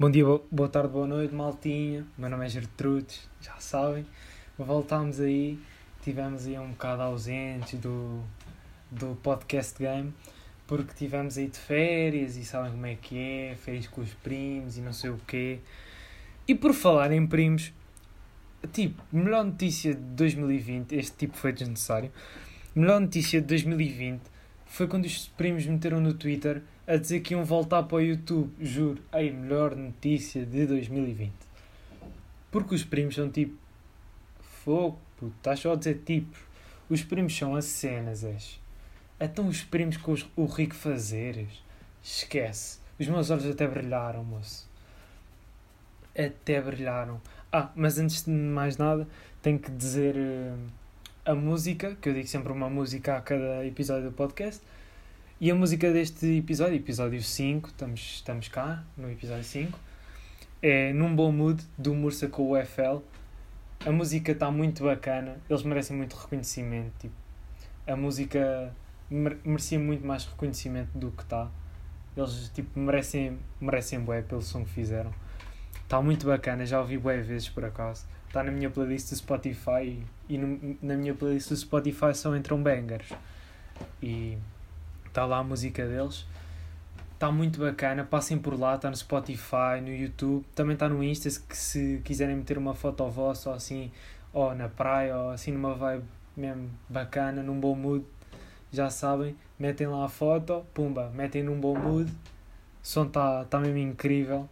Bom dia, boa tarde, boa noite, maltinha. Meu nome é Gertrudes, já sabem. Voltámos aí, tivemos aí um bocado ausentes do, do podcast game, porque tivemos aí de férias e sabem como é que é, férias com os primos e não sei o quê. E por falar em primos, tipo, melhor notícia de 2020, este tipo foi desnecessário. Melhor notícia de 2020 foi quando os primos meteram no Twitter a dizer que iam voltar para o YouTube. Juro, a melhor notícia de 2020. Porque os primos são tipo. Fogo, puto, estás só a dizer tipos. Os primos são as cenas, és. Então os primos com os, o rico fazeres. Esquece. Os meus olhos até brilharam, moço. Até brilharam. Ah, mas antes de mais nada, tenho que dizer. Uh, a música, que eu digo sempre uma música a cada episódio do podcast. E a música deste episódio, episódio 5, estamos, estamos cá no episódio 5, é Num Bom Mood, do Mursa com o UFL. A música está muito bacana, eles merecem muito reconhecimento. Tipo, a música merecia muito mais reconhecimento do que está. Eles tipo, merecem, merecem bué pelo som que fizeram. Está muito bacana, já ouvi bué vezes por acaso está na minha playlist do Spotify e no, na minha playlist do Spotify só entram bangers. E está lá a música deles. Está muito bacana, passem por lá, está no Spotify, no YouTube, também está no Insta, que se quiserem meter uma foto vossa ou assim, ou na praia, ou assim numa vibe mesmo bacana, num bom mood, já sabem, metem lá a foto, pumba, metem num bom mood, o som está tá mesmo incrível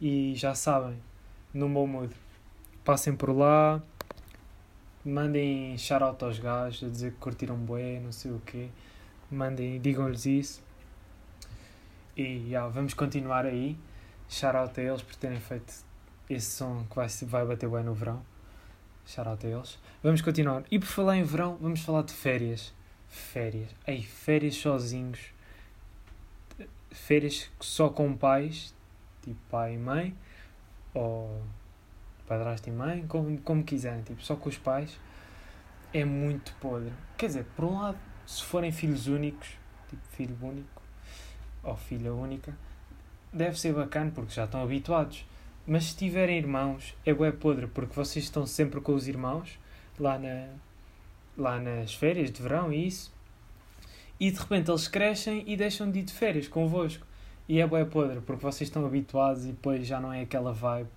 e já sabem, num bom mood passem por lá, mandem shout aos gajos a dizer que curtiram bué, não sei o quê. Mandem, digam-lhes isso. E yeah, vamos continuar aí. Shout a eles por terem feito esse som que vai, vai bater bem no verão. Shout a eles. Vamos continuar. E por falar em verão, vamos falar de férias. Férias. Ei, férias sozinhos. Férias só com pais, tipo pai e mãe. Ou padrasto e mãe, como, como quiserem, tipo, só com os pais, é muito podre. Quer dizer, por um lado, se forem filhos únicos, tipo filho único ou filha única, deve ser bacana porque já estão habituados. Mas se tiverem irmãos, é bué podre porque vocês estão sempre com os irmãos lá, na, lá nas férias de verão e isso. E de repente eles crescem e deixam de ir de férias convosco. E é bué podre porque vocês estão habituados e depois já não é aquela vibe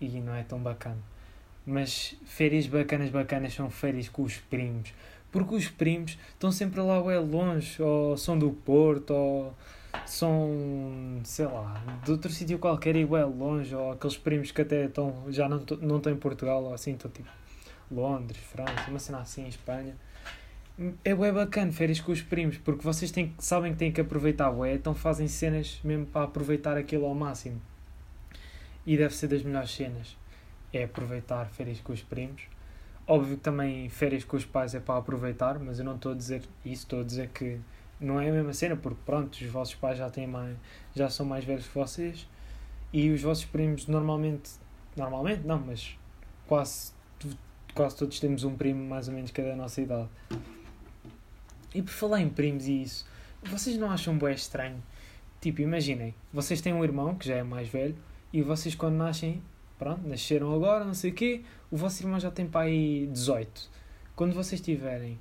e não é tão bacana. Mas férias bacanas, bacanas são férias com os primos. Porque os primos estão sempre lá ou é longe, ou são do Porto, ou são, sei lá, de outro sítio qualquer e é longe, ou aqueles primos que até estão, já não, não estão em Portugal, ou assim, estão tipo Londres, França, uma cena assim, Espanha. É bué bacana férias com os primos, porque vocês têm, sabem que têm que aproveitar bué, então fazem cenas mesmo para aproveitar aquilo ao máximo e deve ser das melhores cenas. É aproveitar férias com os primos. Óbvio que também férias com os pais é para aproveitar, mas eu não estou a dizer isso, estou a dizer que não é a mesma cena, porque pronto, os vossos pais já têm mais, já são mais velhos que vocês e os vossos primos normalmente, normalmente não, mas quase, quase todos temos um primo mais ou menos que é da nossa idade. E por falar em primos e isso, vocês não acham bem estranho? Tipo, imaginem, vocês têm um irmão que já é mais velho e vocês quando nascem, pronto, nasceram agora, não sei o quê, o vosso irmão já tem aí 18. Quando vocês tiverem,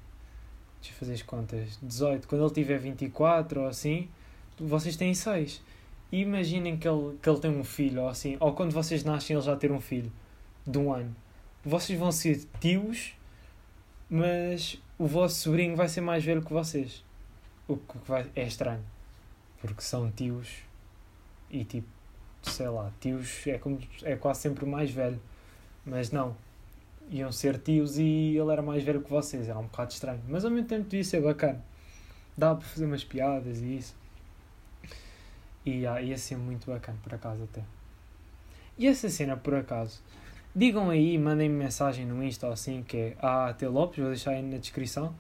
deixa eu fazer as contas, 18, quando ele tiver 24 ou assim, vocês têm 6. E imaginem que ele, que ele tem um filho ou assim, ou quando vocês nascem ele já ter um filho de um ano. Vocês vão ser tios, mas o vosso sobrinho vai ser mais velho que vocês. O que vai, é estranho. Porque são tios e tipo sei lá, tios é, como, é quase sempre o mais velho. Mas não, iam ser tios e ele era mais velho que vocês, era um bocado estranho. Mas ao mesmo tempo devia ser bacana. Dava para fazer umas piadas e isso. E ah, ia ser muito bacana, por acaso até. E essa cena, por acaso, digam aí, mandem-me mensagem no Insta ou assim, que é AT Lopes, vou deixar aí na descrição.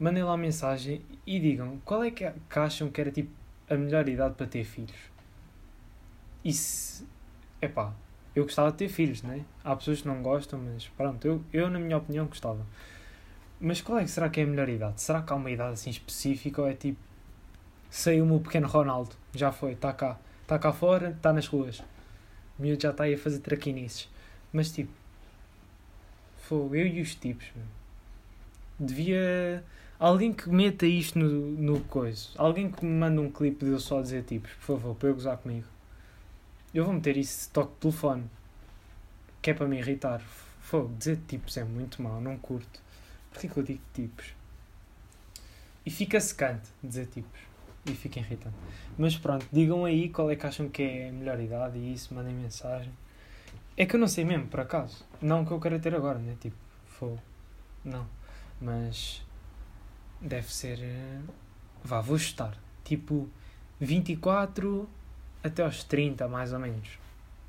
Mandem lá mensagem e digam qual é que, que acham que era tipo a melhor idade para ter filhos e se. Epá, eu gostava de ter filhos, né? Há pessoas que não gostam, mas pronto, eu, eu na minha opinião gostava. Mas qual é que será que é a melhor idade? Será que há uma idade assim específica ou é tipo. Saiu-me o pequeno Ronaldo, já foi, está cá. Está cá fora, está nas ruas. O miúdo já está aí a fazer traquinices. Mas tipo, fogo, eu e os tipos, meu. Devia. Alguém que meta isto no, no coisa. Alguém que me manda um clipe de eu só dizer tipos, por favor, para eu gozar comigo. Eu vou meter isso toque de telefone. Que é para me irritar. Fogo, dizer tipos é muito mau, não curto. Porquê que eu digo tipos? E fica secante dizer tipos. E fica irritante. Mas pronto, digam aí qual é que acham que é a melhor idade e isso, mandem mensagem. É que eu não sei mesmo, por acaso. Não que eu quero ter agora, né? Tipo, fogo. Não. Mas deve ser. eh, Vá, vou chutar. Tipo, 24 até aos 30, mais ou menos.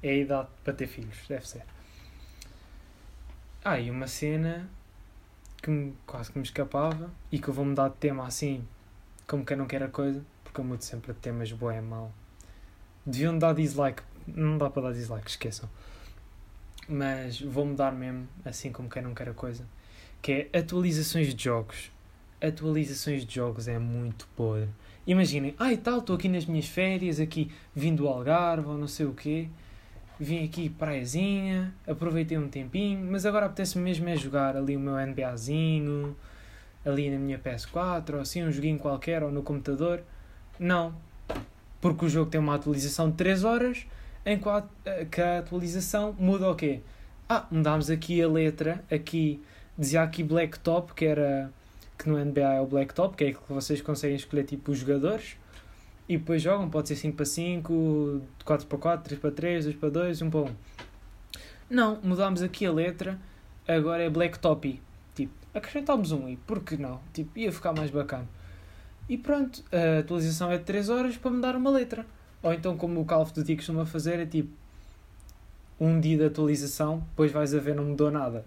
É a idade para ter filhos, deve ser. Ah, e uma cena que me- quase que me escapava e que eu vou mudar de tema assim, como quem não quer a coisa, porque eu mudo sempre de temas boé mal. Deviam dar dislike, não dá para dar dislike, esqueçam. Mas vou mudar mesmo, assim como quem não quer a coisa, que é atualizações de jogos. Atualizações de jogos é muito podre. Imaginem, ai tal, estou aqui nas minhas férias, aqui vim do Algarve ou não sei o quê, vim aqui praiazinha, aproveitei um tempinho, mas agora apetece-me mesmo é jogar ali o meu NBAzinho, ali na minha PS4 ou assim, um joguinho qualquer ou no computador. Não, porque o jogo tem uma atualização de 3 horas, em que a, a atualização muda o quê? Ah, mudámos aqui a letra, aqui dizia aqui Blacktop, que era que no NBA é o Blacktop, que é que vocês conseguem escolher tipo os jogadores e depois jogam, pode ser 5 para 5, 4 para 4, 3 para 3, 2 para 2, 1 para 1. Não, mudámos aqui a letra, agora é Blacktop. Tipo, acrescentámos um i, porque não? Tipo, ia ficar mais bacana. E pronto, a atualização é de 3 horas para mudar uma letra. Ou então, como o Call of Duty costuma fazer, é tipo um dia de atualização, depois vais a ver não mudou nada.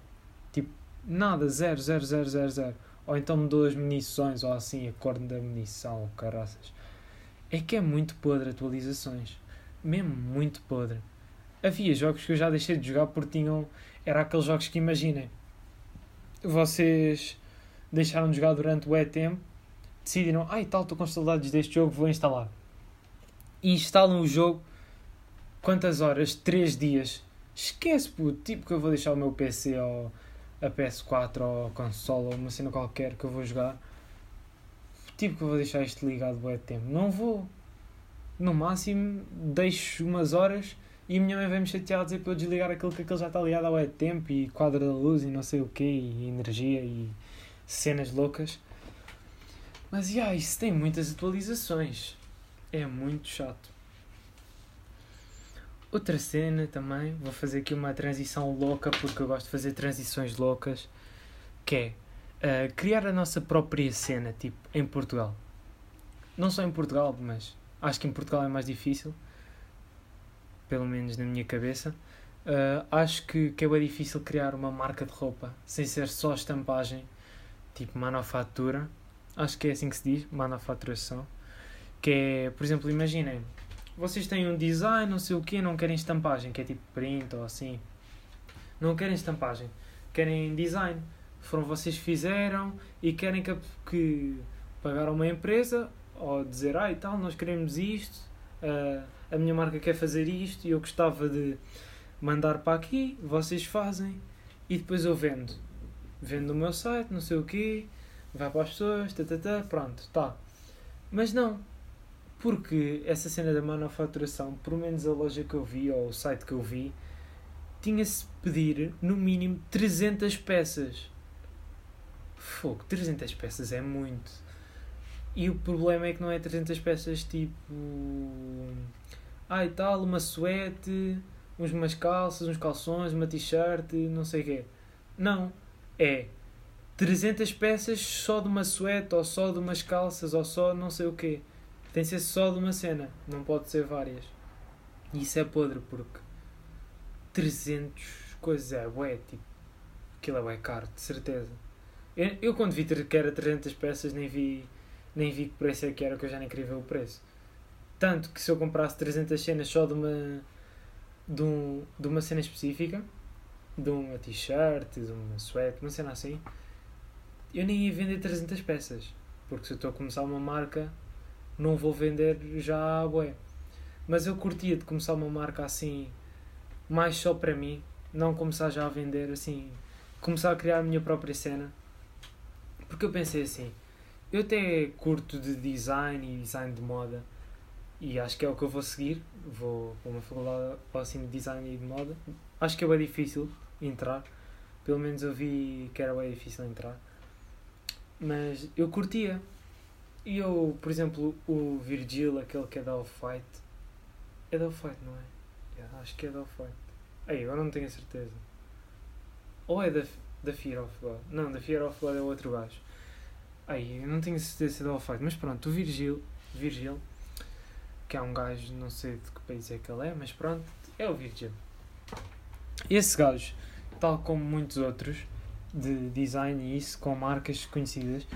Tipo, nada, 0, 0, 0, 0, 0. Ou então mudou as munições, ou assim, a cor da munição, ou caraças. É que é muito podre atualizações. Mesmo muito podre. Havia jogos que eu já deixei de jogar porque tinham. Era aqueles jogos que imaginem. Vocês deixaram de jogar durante o e tempo, decidiram, ai tal, estou com saudades deste jogo, vou instalar. E instalam o jogo. Quantas horas? 3 dias. Esquece, puto. Tipo que eu vou deixar o meu PC ou a PS4 ou a console ou uma cena qualquer que eu vou jogar. Tipo que eu vou deixar isto ligado bué de tempo. Não vou. No máximo deixo umas horas e a minha mãe vai me chatear a dizer para eu desligar aquilo que aquilo já está ligado bué de tempo e quadro da luz e não sei o que e energia e cenas loucas. Mas yeah, isso tem muitas atualizações. É muito chato. Outra cena também, vou fazer aqui uma transição louca porque eu gosto de fazer transições loucas, que é uh, criar a nossa própria cena, tipo, em Portugal. Não só em Portugal, mas acho que em Portugal é mais difícil, pelo menos na minha cabeça. Uh, acho que, que é bem difícil criar uma marca de roupa sem ser só estampagem, tipo manufatura. Acho que é assim que se diz, manufaturação. Que é, por exemplo, imaginem, vocês têm um design, não sei o quê, não querem estampagem, que é tipo print ou assim. Não querem estampagem, querem design. Foram vocês fizeram e querem que, que pagaram uma empresa ou dizer, ah e tal, nós queremos isto, uh, a minha marca quer fazer isto e eu gostava de mandar para aqui, vocês fazem e depois eu vendo. Vendo no meu site, não sei o quê, vai para as pessoas, tá, tá, pronto, tá. Mas não, porque essa cena da manufaturação, pelo menos a loja que eu vi, ou o site que eu vi, tinha-se pedir no mínimo 300 peças. Fogo, 300 peças é muito. E o problema é que não é 300 peças tipo. Ah, e tal, uma suete, uns, umas calças, uns calções, uma t-shirt, não sei o quê. Não. É 300 peças só de uma suete, ou só de umas calças, ou só não sei o quê. Tem de ser só de uma cena, não pode ser várias. E isso é podre porque 300 coisas é ué, tipo, aquilo é ué caro, de certeza. Eu, eu quando vi que era 300 peças nem vi, nem vi que preço é que era, que eu já nem queria ver o preço. Tanto que se eu comprasse 300 cenas só de uma, de, um, de uma cena específica, de uma t-shirt, de uma suéte, uma cena assim, eu nem ia vender 300 peças. Porque se eu estou a começar uma marca, não vou vender já bué. Mas eu curtia de começar uma marca assim, mais só para mim, não começar já a vender, assim, começar a criar a minha própria cena. Porque eu pensei assim, eu até curto de design e design de moda e acho que é o que eu vou seguir. Vou para uma faculdade assim de design e de moda. Acho que é bem difícil entrar. Pelo menos eu vi que era bem difícil entrar. Mas eu curtia. E eu, por exemplo, o Virgil, aquele que é da Off-White. É da Off-White, não é? Yeah, acho que é da Off-White. Aí, agora não tenho a certeza. Ou é da, da Fear of God? Não, da Fear of God é outro gajo. Aí, eu não tenho a certeza se é da Off-White. Mas pronto, o Virgil, Virgil, que é um gajo, não sei de que país é que ele é, mas pronto, é o Virgil. Esse gajo, tal como muitos outros, de design e isso, com marcas conhecidas,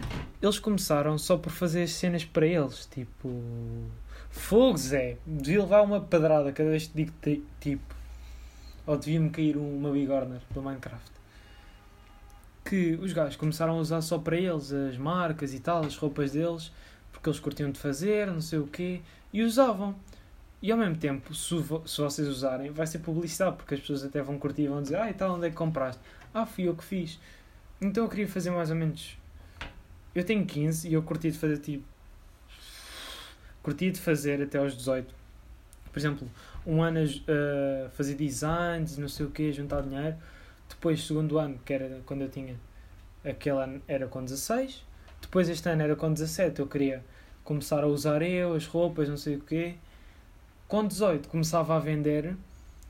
eles começaram só por fazer cenas para eles, tipo. Fogo, Zé! Devia levar uma pedrada cada vez que digo tipo. Ou devia-me cair uma bigorna do Minecraft. Que os gajos começaram a usar só para eles as marcas e tal, as roupas deles, porque eles curtiam de fazer, não sei o quê, e usavam. E ao mesmo tempo, se, se vocês usarem, vai ser publicidade, porque as pessoas até vão curtir e vão dizer: Ah, e tal, onde é que compraste? Ah, fui eu que fiz. Então eu queria fazer mais ou menos. Eu tenho 15 e eu curti de fazer tipo. Curti de fazer até aos 18. Por exemplo, um ano a uh, fazer designs, não sei o quê, juntar dinheiro. Depois, segundo ano, que era quando eu tinha. Aquele ano era com 16. Depois, este ano era com 17. Eu queria começar a usar eu, as roupas, não sei o quê. Com 18 começava a vender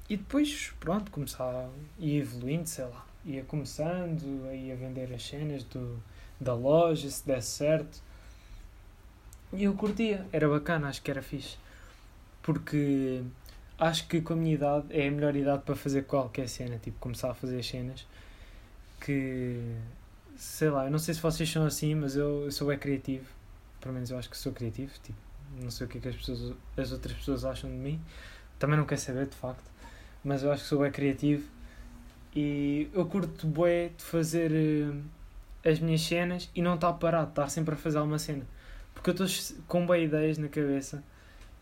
e depois, pronto, começava a ir evoluindo, sei lá ia começando, ia vender as cenas do, da loja, se desse certo. E eu curtia, era bacana, acho que era fixe. Porque acho que com a minha idade é a melhor idade para fazer qualquer cena, tipo, começar a fazer as cenas que sei lá, eu não sei se vocês são assim, mas eu, eu sou bem criativo. Pelo menos eu acho que sou criativo, tipo, não sei o que, é que as, pessoas, as outras pessoas acham de mim. Também não quero saber, de facto. Mas eu acho que sou bem criativo e eu curto bué de fazer uh, as minhas cenas e não estar parado, estar sempre a fazer alguma cena. Porque eu estou com boas ideias na cabeça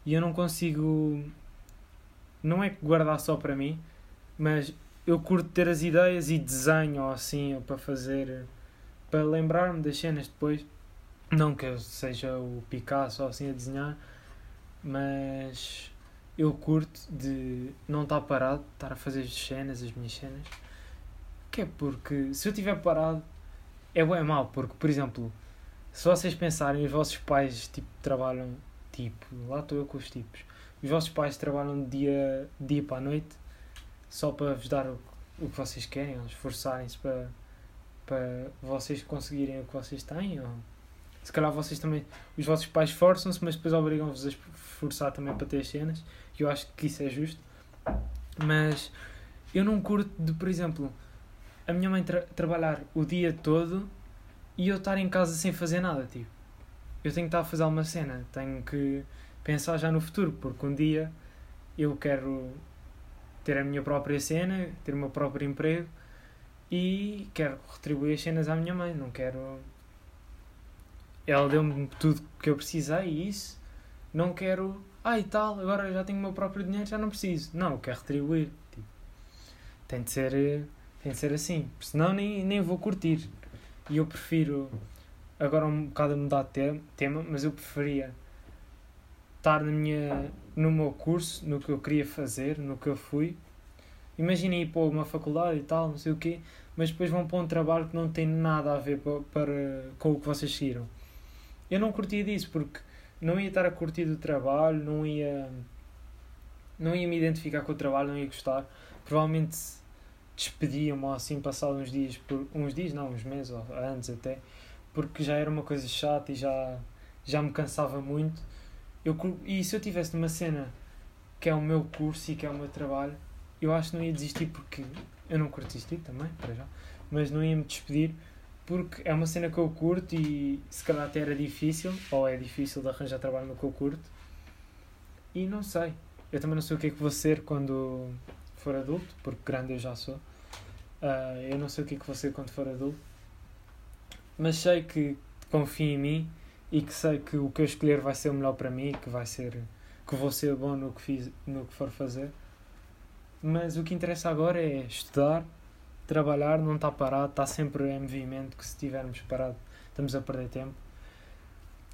e eu não consigo. Não é guardar só para mim, mas eu curto ter as ideias e desenho assim, para fazer. para lembrar-me das cenas depois. Não que eu seja o Picasso ou assim a desenhar, mas eu curto de não estar parado, estar a fazer as cenas, as minhas cenas. Que é porque se eu estiver parado é é mau, porque por exemplo, se vocês pensarem, os vossos pais tipo, trabalham tipo, lá estou eu com os tipos, os vossos pais trabalham de dia, dia para a noite só para vos dar o, o que vocês querem, esforçarem-se para, para vocês conseguirem o que vocês têm, ou se calhar vocês também, os vossos pais forçam-se, mas depois obrigam-vos a esforçar também para ter as cenas que eu acho que isso é justo. Mas eu não curto de, por exemplo, a minha mãe tra trabalhar o dia todo e eu estar em casa sem fazer nada, tipo. Eu tenho que estar a fazer uma cena, tenho que pensar já no futuro, porque um dia eu quero ter a minha própria cena, ter o meu próprio emprego e quero retribuir as cenas à minha mãe, não quero. Ela deu-me tudo que eu precisei e isso, não quero ah e tal, agora já tenho o meu próprio dinheiro, já não preciso. Não, eu quero retribuir. Tipo, tem de ser, tem de ser assim, senão nem, nem vou curtir. E eu prefiro, agora um bocado a mudar de tema, mas eu preferia estar na minha, no meu curso, no que eu queria fazer, no que eu fui. Imaginem ir para uma faculdade e tal, não sei o quê, mas depois vão para um trabalho que não tem nada a ver para, para, com o que vocês seguiram. Eu não curti disso porque não ia estar a curtir o trabalho, não ia, não ia me identificar com o trabalho, não ia gostar. Provavelmente despediam-me assim, passado uns dias, por, uns dias, não, uns meses, ou anos até, porque já era uma coisa chata e já, já me cansava muito. Eu, e se eu tivesse numa cena que é o meu curso e que é o meu trabalho, eu acho que não ia desistir porque eu não curto desistir também, para já, mas não ia me despedir porque é uma cena que eu curto e se calhar até era difícil, ou é difícil de arranjar trabalho no que eu curto. E não sei. Eu também não sei o que é que vou ser quando for adulto, porque grande eu já sou. Uh, eu não sei o que é que vou ser quando for adulto. Mas sei que confio em mim e que sei que o que eu escolher vai ser o melhor para mim, que vai ser que vou ser bom no que, fiz, no que for fazer. Mas o que interessa agora é estudar, trabalhar, não estar parado, está sempre em movimento, que se estivermos parados estamos a perder tempo.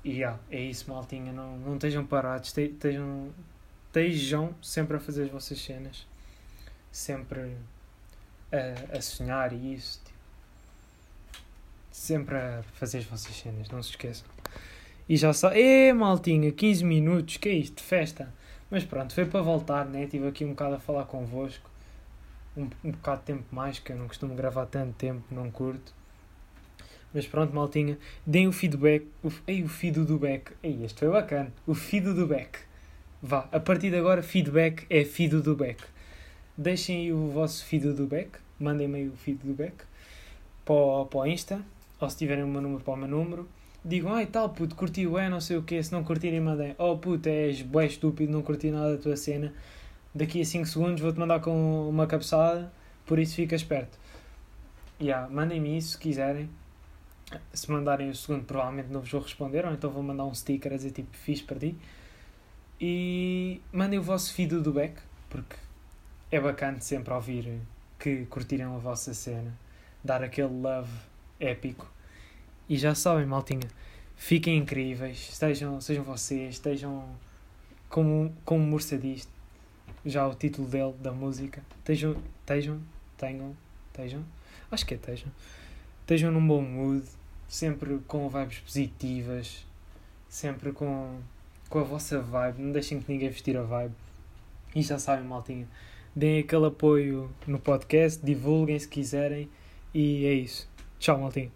E yeah, é isso, maltinha, não, não estejam parados, estejam, estejam sempre a fazer as vossas cenas, sempre a, a sonhar e isso, tipo, sempre a fazer as vossas cenas, não se esqueçam. E já só, é maltinha, 15 minutos, que é isto, festa. Mas pronto, foi para voltar, né? Estive aqui um bocado a falar convosco. Um, um bocado de tempo mais, que eu não costumo gravar tanto tempo, não curto. Mas pronto, maltinha, deem o feedback. O, ei, o feed do back. Ei, este foi bacana. O feed do back. Vá, a partir de agora, feedback é feed do back. Deixem aí o vosso feed do back. Mandem-me aí o feed do back para o, para o Insta. Ou se tiverem o meu número para o meu número digam, ai tal puto, curti é não sei o que, se não curtirem mandem, oh puto, és bué estúpido, não curti nada da tua cena, daqui a 5 segundos vou-te mandar com uma cabeçada, por isso fica esperto. Yeah, mandem-me isso se quiserem. Se mandarem o segundo, provavelmente não vos vou responder, ou então vou mandar um sticker a dizer tipo, fiz para ti. E mandem o vosso feed do back, porque é bacana sempre ouvir que curtiram a vossa cena, dar aquele love épico e já sabem, maltinha, fiquem incríveis, estejam, sejam vocês, estejam como, como Mursa já o título dele, da música, estejam, estejam, tenham, estejam, acho que é estejam, estejam num bom mood, sempre com vibes positivas, sempre com, com a vossa vibe, não deixem que ninguém vestir a vibe. E já sabem, maltinha, deem aquele apoio no podcast, divulguem se quiserem e é isso. Tchau, maltinha.